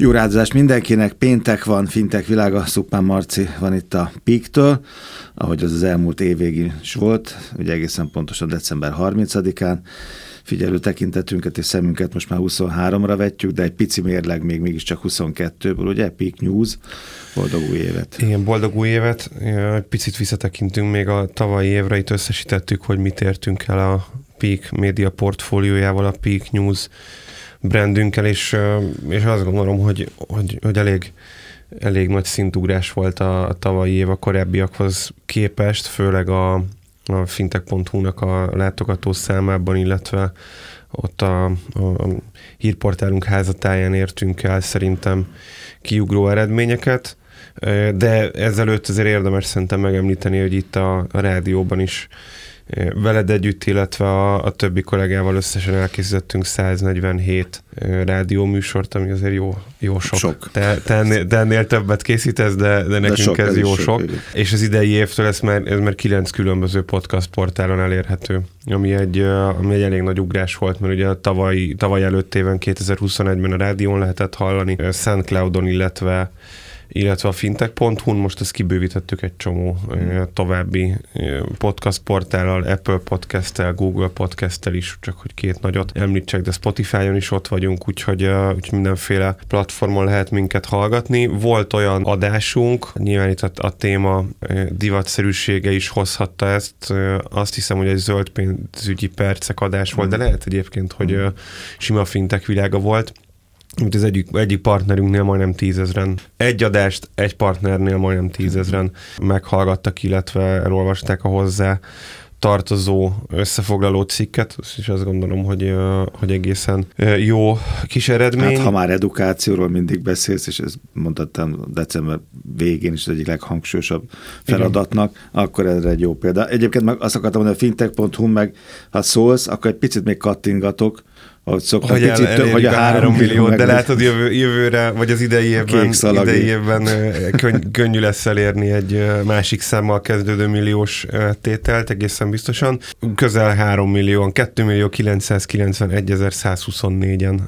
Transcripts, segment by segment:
Jó rádozást mindenkinek, péntek van, fintek világa, Szupán Marci van itt a Píktől, ahogy az az elmúlt évvégig is volt, ugye egészen pontosan december 30-án. Figyelő tekintetünket és szemünket most már 23-ra vetjük, de egy pici mérleg még mégiscsak 22-ből, ugye? Peak News, boldog új évet. Igen, boldog új évet. Picit visszatekintünk még a tavalyi évre, itt összesítettük, hogy mit értünk el a Peak média portfóliójával, a Peak News brandünkkel, és, és azt gondolom, hogy, hogy, hogy elég, elég nagy szintugrás volt a, a tavalyi év a korábbiakhoz képest, főleg a, a fintech.hu-nak a látogató számában, illetve ott a, a hírportálunk házatáján értünk el szerintem kiugró eredményeket, de ezelőtt azért érdemes szerintem megemlíteni, hogy itt a, a rádióban is veled együtt, illetve a, a többi kollégával összesen elkészítettünk 147 rádióműsort, ami azért jó, jó sok. sok. Te, te, ennél, te ennél többet készítesz, de, de nekünk de sok, ez, ez jó sok. sok. És az idei évtől ez már, ez már kilenc különböző podcast portálon elérhető, ami egy, ami egy elég nagy ugrás volt, mert ugye a tavaly, tavaly előtt éven 2021-ben a rádión lehetett hallani, SoundCloudon, illetve illetve a fintech.hu-n most ezt kibővítettük egy csomó mm. további podcast portállal, Apple podcast Google podcast is, csak hogy két nagyot említsek, de Spotify-on is ott vagyunk, úgyhogy, úgyhogy mindenféle platformon lehet minket hallgatni. Volt olyan adásunk, nyilván itt a, a téma divatszerűsége is hozhatta ezt, azt hiszem, hogy egy zöld pénzügyi percek adás volt, de mm. lehet egyébként, hogy mm. sima fintech világa volt mint az egyik, egyik partnerünknél majdnem tízezren. Egy adást egy partnernél majdnem tízezren meghallgattak, illetve elolvasták a hozzá tartozó összefoglaló cikket, és azt gondolom, hogy, hogy egészen jó kis eredmény. Hát, ha már edukációról mindig beszélsz, és ezt mondhattam december végén is az egyik leghangsúlyosabb feladatnak, Igen. akkor ez egy jó példa. Egyébként meg azt akartam mondani, a fintech.hu meg ha szólsz, akkor egy picit még kattingatok, ahogy szoktak, hogy picit több, hogy a három millió, de látod jövő, jövőre, vagy az idei évben, idei évben könny, könnyű lesz elérni egy másik számmal kezdődő milliós tételt, egészen biztosan. Közel 3 millióan, 2 millió 991 124-en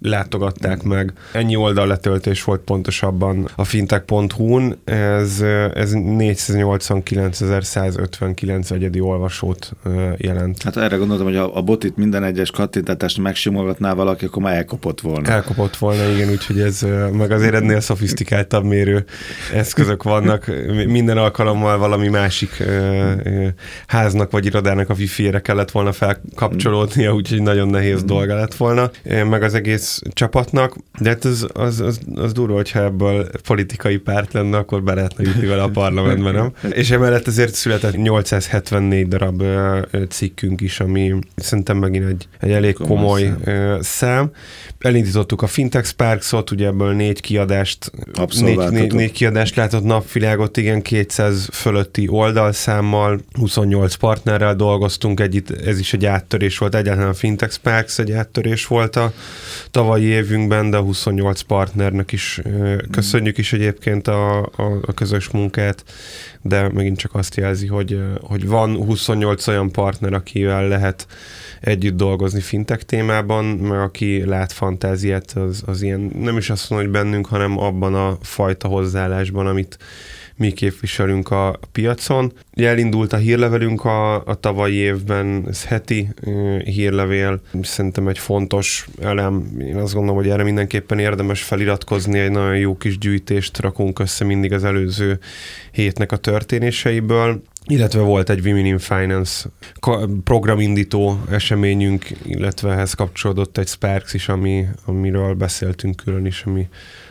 látogatták meg. Ennyi oldalletöltés volt pontosabban a fintech.hu-n, ez, ez 489.159 egyedi olvasót jelent. Hát erre gondoltam, hogy a, a botit minden egyes kattintás szolgáltatást megsimogatná valaki, akkor már elkopott volna. Elkopott volna, igen, úgyhogy ez meg azért ennél szofisztikáltabb mérő eszközök vannak. Minden alkalommal valami másik háznak vagy irodának a wifi-ére kellett volna felkapcsolódnia, úgyhogy nagyon nehéz mm. dolga lett volna, meg az egész csapatnak, de hát az, az, az, az durva, hogyha ebből politikai párt lenne, akkor be lehetne jutni vele a parlamentben, nem? És emellett azért született 874 darab cikkünk is, ami szerintem megint egy, egy elég komoly szám. szám. Elindítottuk a Fintech Sparks-ot, ugye ebből négy kiadást, négy, négy, négy kiadást látott napvilágot, igen, 200 fölötti oldalszámmal, 28 partnerrel dolgoztunk, egy, ez is egy áttörés volt, egyáltalán a Fintech Sparks egy áttörés volt a tavalyi évünkben, de 28 partnernek is köszönjük is egyébként a, a, a közös munkát, de megint csak azt jelzi, hogy, hogy van 28 olyan partner, akivel lehet együtt dolgozni fintek témában, mert aki lát fantáziát, az, az ilyen, nem is azt mondom, hogy bennünk, hanem abban a fajta hozzáállásban, amit mi képviselünk a piacon. Elindult a hírlevelünk a, a tavalyi évben, ez heti hírlevél, szerintem egy fontos elem. Én azt gondolom, hogy erre mindenképpen érdemes feliratkozni, egy nagyon jó kis gyűjtést rakunk össze mindig az előző hétnek a történéseiből illetve volt egy Women in Finance programindító eseményünk, illetve ehhez kapcsolódott egy Sparks is, ami, amiről beszéltünk külön is, ami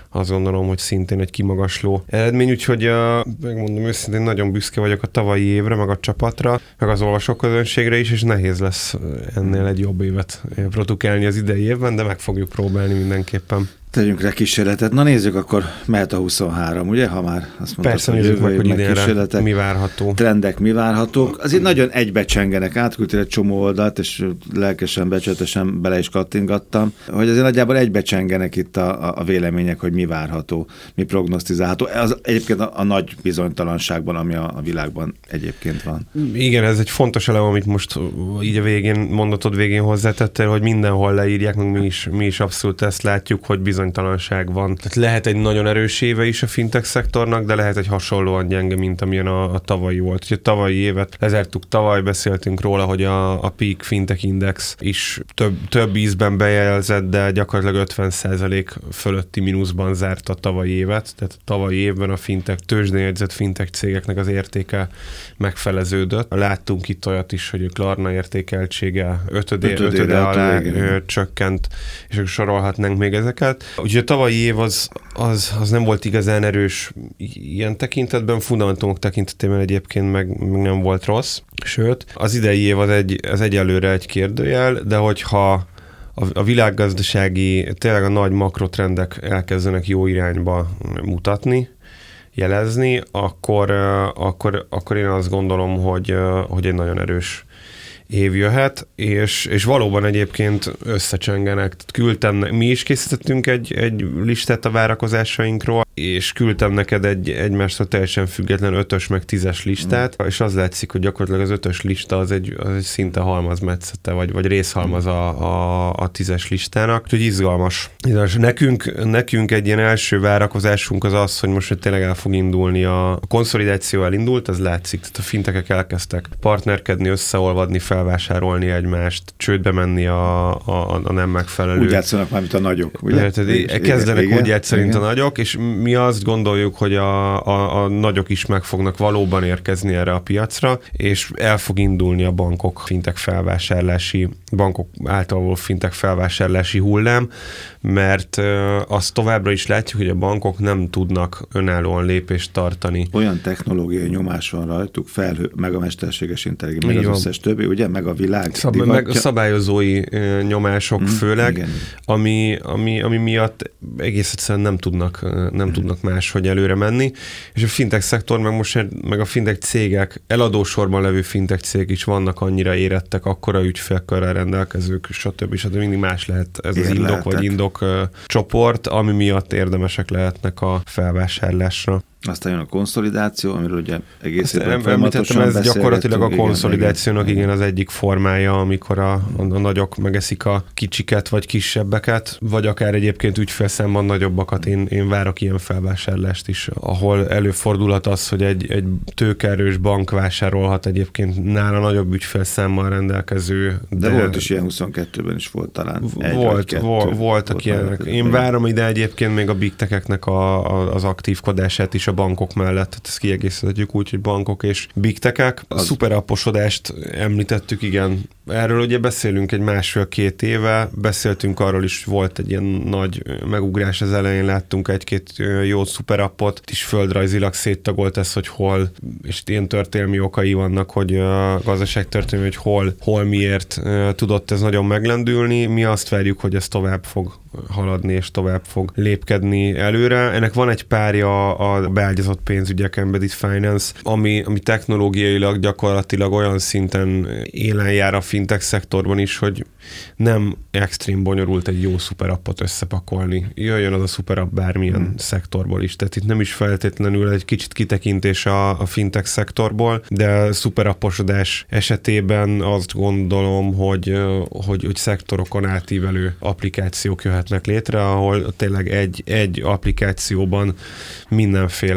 azt gondolom, hogy szintén egy kimagasló eredmény, úgyhogy a, megmondom őszintén, nagyon büszke vagyok a tavalyi évre, meg a csapatra, meg az olvasóközönségre is, és nehéz lesz ennél egy jobb évet produkálni az idei évben, de meg fogjuk próbálni mindenképpen. Tegyünk rá kísérletet. Na nézzük, akkor mehet a 23, ugye, ha már azt mondtad, Persze, hogy nézzük meg, hogy idénre mi várható. Trendek mi várhatók. Azért nagyon egybecsengenek. Átküldtél egy csomó oldalt, és lelkesen, becsületesen bele is kattingattam, hogy azért nagyjából egybecsengenek itt a, a vélemények, hogy mi várható, mi prognosztizálható. Ez egyébként a, a nagy bizonytalanságban, ami a, a világban egyébként van. Igen, ez egy fontos elem, amit most így a végén, mondatod végén hozzátettél, hogy mindenhol leírják, meg mi is, mi is abszolút ezt látjuk, hogy bizony bizonytalanság van. Tehát lehet egy nagyon erős éve is a fintech szektornak, de lehet egy hasonlóan gyenge, mint amilyen a, a tavalyi volt. Ugye tavalyi évet lezártuk, tavaly beszéltünk róla, hogy a, a Peak Fintech Index is több, több ízben bejelzett, de gyakorlatilag 50% fölötti mínuszban zárt a tavalyi évet. Tehát a tavalyi évben a fintech, tőzsdéjegyzett fintech cégeknek az értéke megfeleződött. Láttunk itt olyat is, hogy a Klarna értékeltsége ötödé, ötödé, ötödé alá ö, csökkent, és akkor sorolhatnánk még ezeket. Úgyhogy a tavalyi év az, az, az nem volt igazán erős ilyen tekintetben, fundamentumok tekintetében egyébként meg, meg nem volt rossz. Sőt, az idei év az, egy, az egyelőre egy kérdőjel, de hogyha a világgazdasági, tényleg a nagy makrotrendek elkezdenek jó irányba mutatni, jelezni, akkor, akkor, akkor én azt gondolom, hogy, hogy egy nagyon erős év jöhet, és, és valóban egyébként összecsengenek. Küldtem, mi is készítettünk egy, egy listát a várakozásainkról, és küldtem neked egy egymástól teljesen független ötös meg tízes listát, mm. és az látszik, hogy gyakorlatilag az ötös lista az egy, az egy szinte halmazmetszete, vagy, vagy részhalmaz a, a, a tízes listának, úgyhogy izgalmas. izgalmas. Nekünk, nekünk egy ilyen első várakozásunk az az, hogy most tényleg el fog indulni a, a konszolidáció elindult, az látszik, tehát a fintekek elkezdtek partnerkedni, összeolvadni, felvásárolni egymást, csődbe menni a, a, a nem megfelelő. Úgy játszanak már, mint a nagyok, ugye? Tehát kezdenek igen, úgy játszani, mint a nagyok, és mi azt gondoljuk, hogy a, a, a nagyok is meg fognak valóban érkezni erre a piacra, és el fog indulni a bankok fintek felvásárlási, bankok által való fintek felvásárlási hullám, mert azt továbbra is látjuk, hogy a bankok nem tudnak önállóan lépést tartani. Olyan technológiai nyomás van rajtuk, felhő, meg a mesterséges intelligencia, meg az összes többi, ugye, meg a világ. Szab, meg a szabályozói nyomások mm, főleg, igen. ami, ami, ami miatt egész egyszerűen nem tudnak, nem mm. Tudnak máshogy előre menni, és a fintech szektor, meg most meg a fintech cégek, eladósorban levő fintech cégek is vannak annyira érettek, akkora ügyfélkörrel rendelkezők, stb. stb. mindig más lehet ez Én az indok, lehetek. vagy indok sok csoport, ami miatt érdemesek lehetnek a felvásárlásra. Aztán jön a konszolidáció, amiről ugye egész évben Említettem, ez gyakorlatilag a konszolidációnak igen, igen, az egyik formája, amikor a, a, nagyok megeszik a kicsiket vagy kisebbeket, vagy akár egyébként ügyfélszámban nagyobbakat. Én, én várok ilyen felvásárlást is, ahol előfordulhat az, hogy egy, egy tőkerős bank vásárolhat egyébként nála nagyobb ügyfélszámmal rendelkező. De, de volt is ilyen 22-ben is volt talán. Egy volt, volt, voltak ilyenek. Én várom ide egyébként még a big a, a, az aktívkodását is a bankok mellett, tehát ezt kiegészíthetjük úgy, hogy bankok és big tech-ek. A szuperapposodást említettük, igen. Erről ugye beszélünk egy másfél-két éve, beszéltünk arról is, volt egy ilyen nagy megugrás az elején, láttunk egy-két jó szuperappot, is földrajzilag széttagolt ez, hogy hol, és ilyen történelmi okai vannak, hogy a gazdaságtörténelmi, hogy hol, hol miért tudott ez nagyon meglendülni. Mi azt várjuk, hogy ez tovább fog haladni, és tovább fog lépkedni előre. Ennek van egy párja a beágyazott pénzügyek embedded finance, ami, ami technológiailag gyakorlatilag olyan szinten élen jár a fintech szektorban is, hogy nem extrém bonyolult egy jó szuperappot összepakolni. Jöjjön az a szuperapp bármilyen hmm. szektorból is. Tehát itt nem is feltétlenül egy kicsit kitekintés a, a fintech szektorból, de szuperapposodás esetében azt gondolom, hogy, hogy, hogy szektorokon átívelő applikációk jöhetnek létre, ahol tényleg egy, egy applikációban mindenféle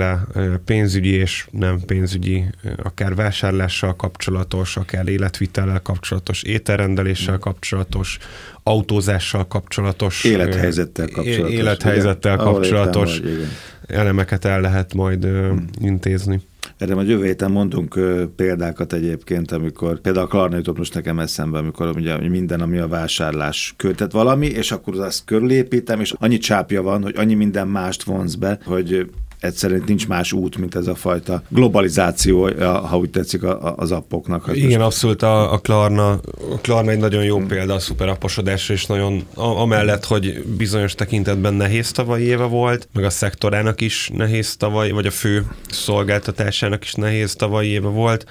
pénzügyi és nem pénzügyi, akár vásárlással kapcsolatos, akár életvitellel kapcsolatos, ételrendeléssel kapcsolatos, autózással kapcsolatos, élethelyzettel kapcsolatos, élethelyzettel ugye? kapcsolatos vagy, elemeket el lehet majd hmm. intézni. Erre majd jövő héten mondunk példákat egyébként, amikor például a Klarna jutott most nekem eszembe, amikor ugye minden, ami a vásárlás költet valami, és akkor azt körülépítem, és annyi csápja van, hogy annyi minden mást vonz be, hogy egyszerűen nincs más út, mint ez a fajta globalizáció, ha úgy tetszik, az appoknak. Hát Igen, most... abszolút a, a, Klarna, a Klarna egy nagyon jó hmm. példa a szuperapposodásra, és nagyon amellett, hogy bizonyos tekintetben nehéz tavalyi éve volt, meg a szektorának is nehéz tavaly, vagy a fő szolgáltatásának is nehéz tavalyi éve volt,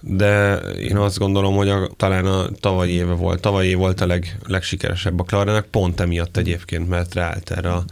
de én azt gondolom, hogy a, talán a tavalyi éve volt, tavalyi év volt a leg, legsikeresebb a Klarnának, pont emiatt egyébként, mert ráállt erre a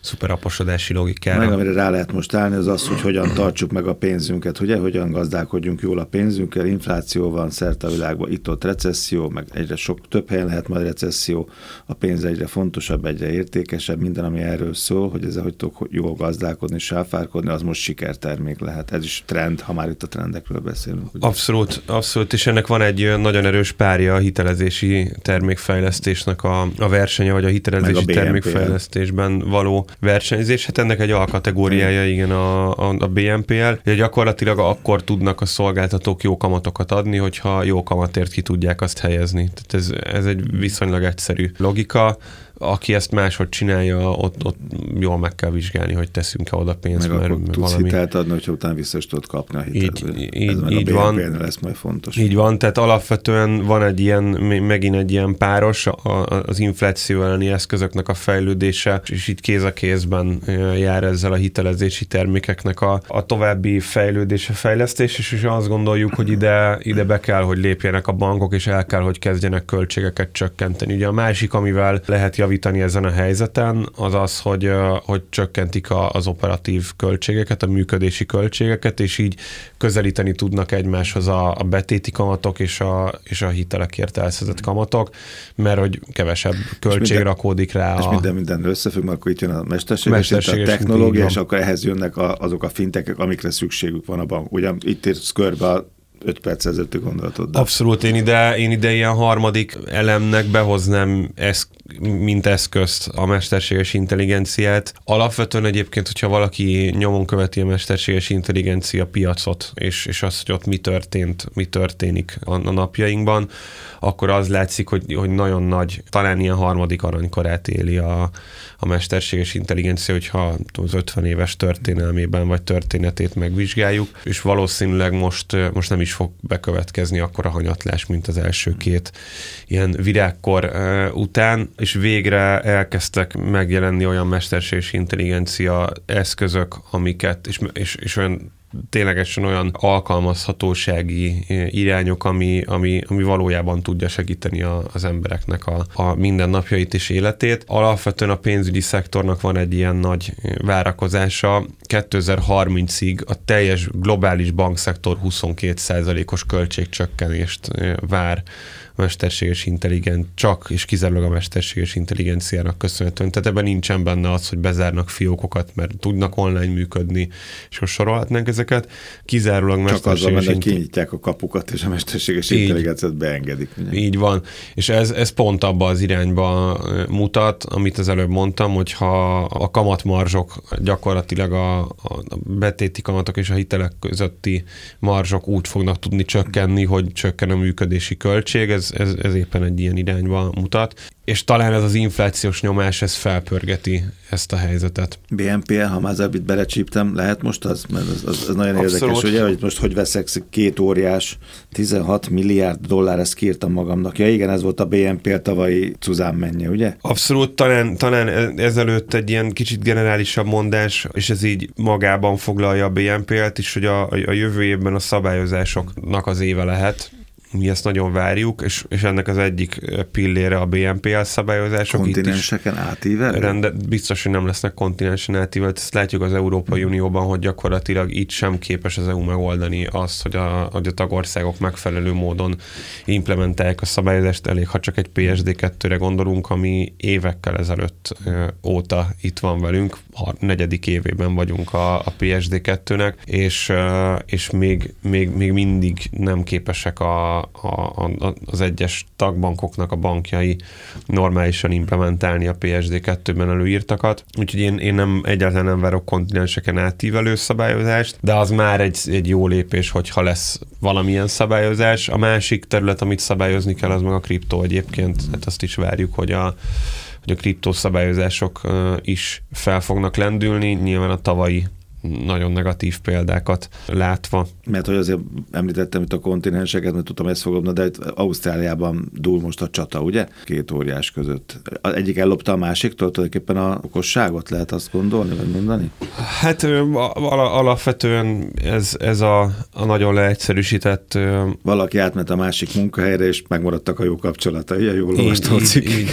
szuperaposodási logikára. Meg amire rá lehet most állni, az az, hogy hogyan tartsuk meg a pénzünket, ugye, hogyan gazdálkodjunk jól a pénzünkkel, infláció van szerte a világban, itt-ott recesszió, meg egyre sok több helyen lehet majd recesszió, a pénz egyre fontosabb, egyre értékesebb, minden, ami erről szól, hogy ezzel hogy tudok jól gazdálkodni, sáfárkodni, az most sikertermék lehet. Ez is trend, ha már itt a trendekről beszélünk. Ugye? Abszolút, abszolút, és ennek van egy nagyon erős párja a hitelezési termékfejlesztésnek a, a versenye, vagy a hitelezési a termékfejlesztésben való versenyzés. Hát ennek egy alkategóriája, igen, a, a, a BNPL. Ugye gyakorlatilag akkor tudnak a szolgáltatók jó kamatokat adni, hogyha jó kamatért ki tudják azt helyezni. Tehát ez, ez egy viszonylag egyszerű logika aki ezt máshogy csinálja, ott, ott jól meg kell vizsgálni, hogy teszünk-e oda pénzt. Meg mert akkor tudsz valami... hitelt adni, hogyha utána vissza is tudod kapni a hitelt. Így, így, így van. lesz majd fontos. Így van, tehát alapvetően van egy ilyen, megint egy ilyen páros, az infláció elleni eszközöknek a fejlődése, és így kéz a kézben jár ezzel a hitelezési termékeknek a, a további fejlődése, fejlesztés, és, és azt gondoljuk, hogy ide, ide be kell, hogy lépjenek a bankok, és el kell, hogy kezdjenek költségeket csökkenteni. Ugye a másik, amivel lehet javítani ezen a helyzeten, az az, hogy, hogy csökkentik az operatív költségeket, a működési költségeket, és így közelíteni tudnak egymáshoz a, a betéti kamatok és a, és a hitelekért elszedett kamatok, mert hogy kevesebb költség minden, rakódik rá. És a... minden minden összefügg, mert akkor itt jön a mesterséges, mesterséges a technológia, és akkor ehhez jönnek a, azok a fintekek, amikre szükségük van a bank. Ugyan itt érsz körbe a 5 perc ezelőtti gondolatod. Abszolút, én ide, én ide ilyen harmadik elemnek behoznám ezt, mint eszközt a mesterséges intelligenciát. Alapvetően egyébként, hogyha valaki nyomon követi a mesterséges intelligencia piacot, és, és azt, hogy ott mi történt, mi történik a, a napjainkban, akkor az látszik, hogy, hogy nagyon nagy, talán ilyen harmadik aranykorát éli a, a mesterséges intelligencia, hogyha az 50 éves történelmében vagy történetét megvizsgáljuk, és valószínűleg most, most nem is fog bekövetkezni akkor a hanyatlás, mint az első két ilyen virágkor után, és végre elkezdtek megjelenni olyan mesterséges intelligencia eszközök, amiket, és, és, és olyan ténylegesen olyan alkalmazhatósági eh, irányok, ami, ami, ami valójában tudja segíteni a, az embereknek a, a mindennapjait és életét. Alapvetően a pénzügyi szektornak van egy ilyen nagy eh, várakozása. 2030-ig a teljes globális bankszektor 22%-os költségcsökkenést eh, vár mesterséges intelligenc, csak és kizárólag a mesterséges intelligenciának köszönhetően. Tehát ebben nincsen benne az, hogy bezárnak fiókokat, mert tudnak online működni, és most sorolhatnánk ezeket. Kizárólag csak mesterséges intelligencia. kinyitják a kapukat, és a mesterséges így, intelligenciát beengedik. Ugye? Így van. És ez, ez pont abba az irányba mutat, amit az előbb mondtam, hogyha a kamatmarzsok gyakorlatilag a, a betéti kamatok és a hitelek közötti marzsok úgy fognak tudni csökkenni, hogy csökken a működési költség, ez, ez, ez éppen egy ilyen irányba mutat és talán ez az inflációs nyomás, ez felpörgeti ezt a helyzetet. BNPL, ha már az belecsíptem, lehet most az? Mert az, az, az nagyon Abszolút. érdekes, ugye, hogy most hogy veszek két óriás, 16 milliárd dollár, ezt kiírtam magamnak. Ja igen, ez volt a BNPL tavalyi Cuzán menje, ugye? Abszolút, talán, talán ezelőtt egy ilyen kicsit generálisabb mondás, és ez így magában foglalja a BNPL-t is, hogy a, a jövő évben a szabályozásoknak az éve lehet, mi ezt nagyon várjuk, és, és ennek az egyik pillére a BNPL szabályozások. Kontinenseken átívelő? Rende, biztos, hogy nem lesznek kontinensen átívelő. Ezt látjuk az Európai Unióban, hogy gyakorlatilag itt sem képes az EU megoldani azt, hogy a, hogy a tagországok megfelelő módon implementálják a szabályozást. Elég, ha csak egy PSD2-re gondolunk, ami évekkel ezelőtt óta itt van velünk, a negyedik évében vagyunk a, a PSD2-nek, és, és még, még, még mindig nem képesek a, a, a, az egyes tagbankoknak a bankjai normálisan implementálni a PSD2-ben előírtakat. Úgyhogy én, én nem egyáltalán nem várok kontinenseken átívelő szabályozást, de az már egy, egy jó lépés, hogyha lesz valamilyen szabályozás. A másik terület, amit szabályozni kell, az meg a kriptó egyébként. Hát azt is várjuk, hogy a hogy a kriptószabályozások is fel fognak lendülni. Nyilván a tavalyi nagyon negatív példákat látva. Mert hogy azért említettem itt a kontinenseket, mert tudtam ezt fogom, de Ausztráliában dúl most a csata, ugye? Két óriás között. Az egyik ellopta a másiktól, tulajdonképpen a okosságot lehet azt gondolni, vagy mondani? Hát alapvetően ez, ez a, a nagyon leegyszerűsített... Valaki átment a másik munkahelyre, és megmaradtak a jó kapcsolatai, a jó olvastam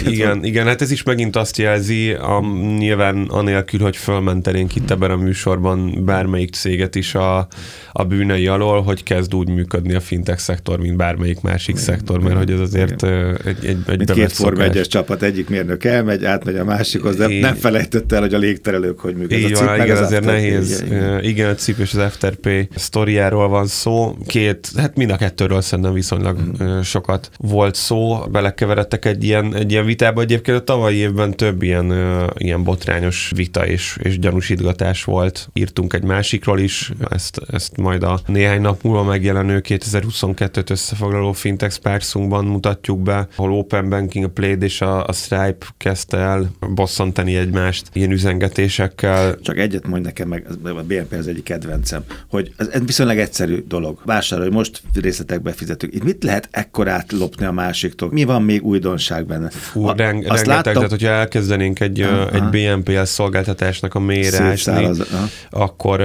Igen, igen, hát ez is megint azt jelzi, a, nyilván anélkül, hogy fölmentenénk itt ebben a műsorban bármelyik céget is a, a bűnei alól, hogy kezd úgy működni a fintech szektor, mint bármelyik másik igen, szektor, mert hogy ez azért igen. egy, egy, egy Mint két Forma csapat, egyik mérnök elmegy, átmegy a másikhoz, de é, nem felejtette el, hogy a légterelők hogy működnek. Így van, igen, az azért nehéz. Igen, igen, a CIP és az FTP sztoriáról van szó. Két, hát mind a kettőről szerintem viszonylag mm. sokat volt szó, belekeveredtek egy ilyen, egy ilyen vitába. Egyébként a tavalyi évben több ilyen, ilyen botrányos vita és, és gyanúsítgatás volt. Írtunk egy másikról is, ezt, ezt majd a néhány nap múlva megjelenő 2022-t összefoglaló Fintech Sparksunkban mutatjuk be, ahol Open Banking, a Plaid és a, a Stripe kezdte el bosszantani egymást ilyen üzengetésekkel. Csak egyet mondj nekem meg, a BNP az egyik kedvencem, hogy ez, ez viszonylag egyszerű dolog. Vásárolj, most részletekbe fizetünk. Itt mit lehet ekkorát lopni a másiktól? Mi van még újdonság benne? Fú, a, reng, rengeteg, láttam... tehát hogyha elkezdenénk egy, uh, egy BNPL szolgáltatásnak a mélyre akkor...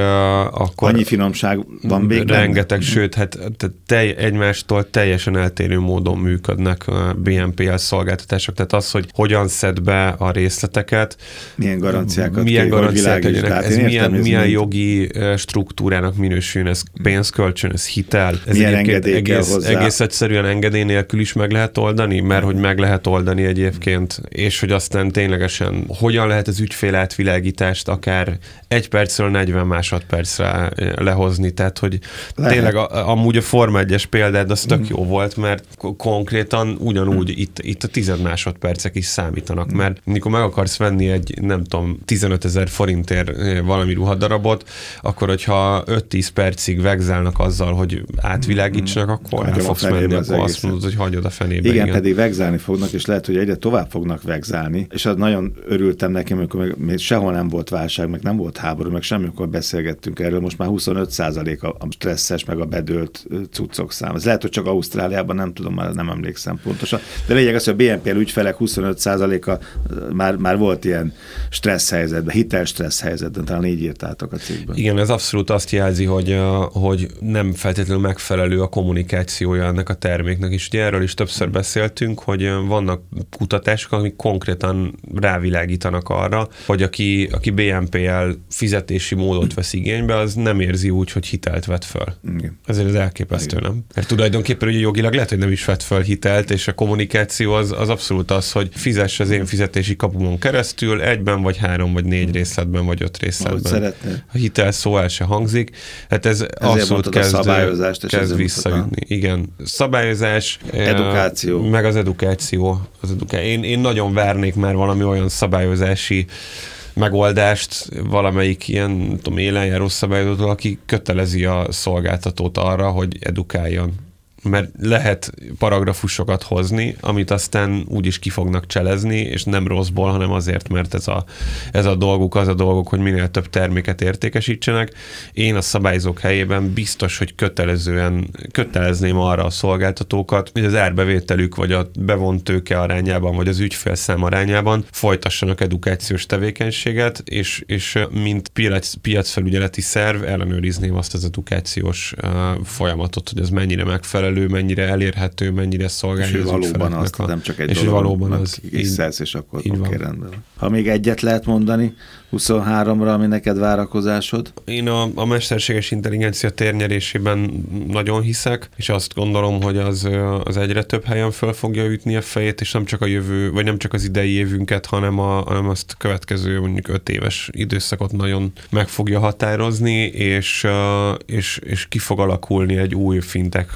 Annyi finomság van még Rengeteg, benne? sőt, hát tej, egymástól teljesen eltérő módon működnek a BNPL szolgáltatások. Tehát az, hogy hogyan szed be a részleteket, milyen garanciákat milyen garanciák legyenek, ez milyen, milyen jogi struktúrának minősül, ez pénzkölcsön, ez hitel, ez milyen egész, egész egyszerűen engedély nélkül is meg lehet oldani, mert hogy meg lehet oldani egyébként, és hogy aztán ténylegesen hogyan lehet az ügyfél átvilágítást akár egy percről 40 másodpercre lehozni, tehát hogy lehet. tényleg a, amúgy a Forma 1-es példád az tök mm. jó volt, mert konkrétan ugyanúgy mm. itt, itt a tized másodpercek is számítanak, mm. mert mikor meg akarsz venni egy, nem tudom, 15 ezer forintért valami ruhadarabot, akkor hogyha 5-10 percig vegzálnak azzal, hogy átvilágítsanak, akkor el fogsz menni, akkor azt mondod, hogy hagyod a fenébe. Igen, igen, pedig vegzálni fognak, és lehet, hogy egyre tovább fognak vegzálni, és az nagyon örültem nekem, amikor még, még sehol nem volt válság, meg nem volt háború, meg semmikor beszélgettünk erről, most már 25 a, a stresszes, meg a bedőlt cuccok szám. Ez lehet, hogy csak Ausztráliában, nem tudom, már nem emlékszem pontosan. De lényeg az, hogy a BNP ügyfelek 25% a már, már volt ilyen stressz helyzetben, hitel stressz helyzetben, talán így írtátok a cikkben. Igen, ez abszolút azt jelzi, hogy, hogy nem feltétlenül megfelelő a kommunikációja ennek a terméknek, és ugye erről is többször beszéltünk, hogy vannak kutatások, amik konkrétan rávilágítanak arra, hogy aki, aki BNPL fizetési módot vesz igénybe, az nem érzi úgy, hogy hitelt vet föl. Igen. Ezért ez elképesztő, Igen. nem? Mert tulajdonképpen ugye jogilag lehet, hogy nem is vett föl hitelt, és a kommunikáció az, az abszolút az, hogy fizess az én fizetési kapumon keresztül, egyben, vagy három, vagy négy részletben, vagy öt részletben. A hitel szó el se hangzik. Hát ez Ezért abszolút kezd, a szabályozást kezd visszajönni. Igen. Szabályozás. Edukáció. Meg az edukáció. Az edukáció. Én, én nagyon várnék már valami olyan szabályozási megoldást valamelyik ilyen, tudom, élenjáró szabályozótól, aki kötelezi a szolgáltatót arra, hogy edukáljon mert lehet paragrafusokat hozni, amit aztán úgy is ki fognak cselezni, és nem rosszból, hanem azért, mert ez a, ez a dolguk, az a dolguk, hogy minél több terméket értékesítsenek. Én a szabályzók helyében biztos, hogy kötelezően kötelezném arra a szolgáltatókat, hogy az árbevételük, vagy a bevont tőke arányában, vagy az ügyfélszám arányában folytassanak edukációs tevékenységet, és, és mint piac, piacfelügyeleti szerv ellenőrizném azt az edukációs uh, folyamatot, hogy ez mennyire megfelelő megfelelő, mennyire elérhető, mennyire szolgálja és az valóban azt, a, nem csak egy és dolog, valóban az, így, és akkor így oké, rendben. Ha még egyet lehet mondani, 23-ra, ami neked várakozásod? Én a, a mesterséges intelligencia térnyerésében nagyon hiszek, és azt gondolom, hogy az, az egyre több helyen föl fogja ütni a fejét, és nem csak a jövő, vagy nem csak az idei évünket, hanem, a, hanem azt következő mondjuk öt éves időszakot nagyon meg fogja határozni, és, és, és ki fog alakulni egy új fintek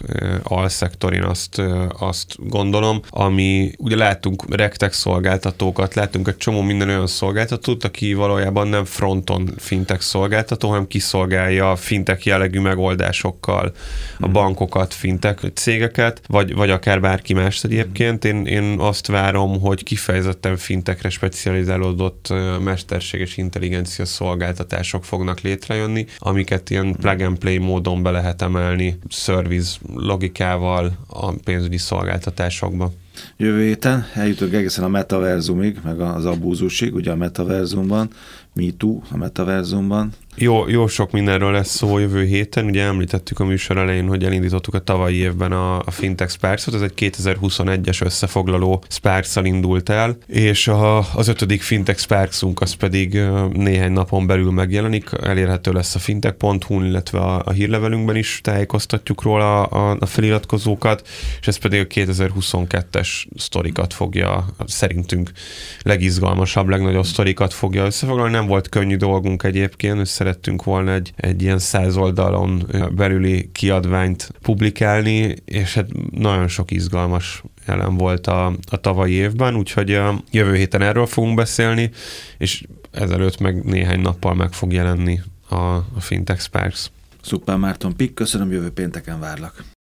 alszektor, én azt, azt gondolom, ami ugye látunk rektek szolgáltatókat, látunk egy csomó minden olyan szolgáltatót, aki valójában nem fronton fintech szolgáltató, hanem kiszolgálja fintech jellegű megoldásokkal a hmm. bankokat, fintech cégeket, vagy, vagy akár bárki más egyébként. Én, én azt várom, hogy kifejezetten fintekre specializálódott mesterséges intelligencia szolgáltatások fognak létrejönni, amiket ilyen plug and play módon be lehet emelni service logikával a pénzügyi szolgáltatásokba. Jövő héten eljutunk egészen a metaverzumig, meg az abúzusig, ugye a metaverzumban, MeToo a metaverzumban, jó, jó sok mindenről lesz szó jövő héten. Ugye említettük a műsor elején, hogy elindítottuk a tavalyi évben a, a Fintech Sparks-ot, ez egy 2021-es összefoglaló sparks indult el, és a, az ötödik Fintech Sparksunk az pedig néhány napon belül megjelenik, elérhető lesz a fintech.hu, illetve a, a hírlevelünkben is tájékoztatjuk róla a, a feliratkozókat, és ez pedig a 2022-es sztorikat fogja, szerintünk legizgalmasabb, legnagyobb sztorikat fogja összefoglalni. Nem volt könnyű dolgunk egyébként, szerettünk volna egy, egy ilyen száz oldalon belüli kiadványt publikálni, és hát nagyon sok izgalmas jelen volt a, a tavalyi évben, úgyhogy a jövő héten erről fogunk beszélni, és ezelőtt meg néhány nappal meg fog jelenni a, a Fintech Sparks. Szuper Márton Pik, köszönöm, jövő pénteken várlak.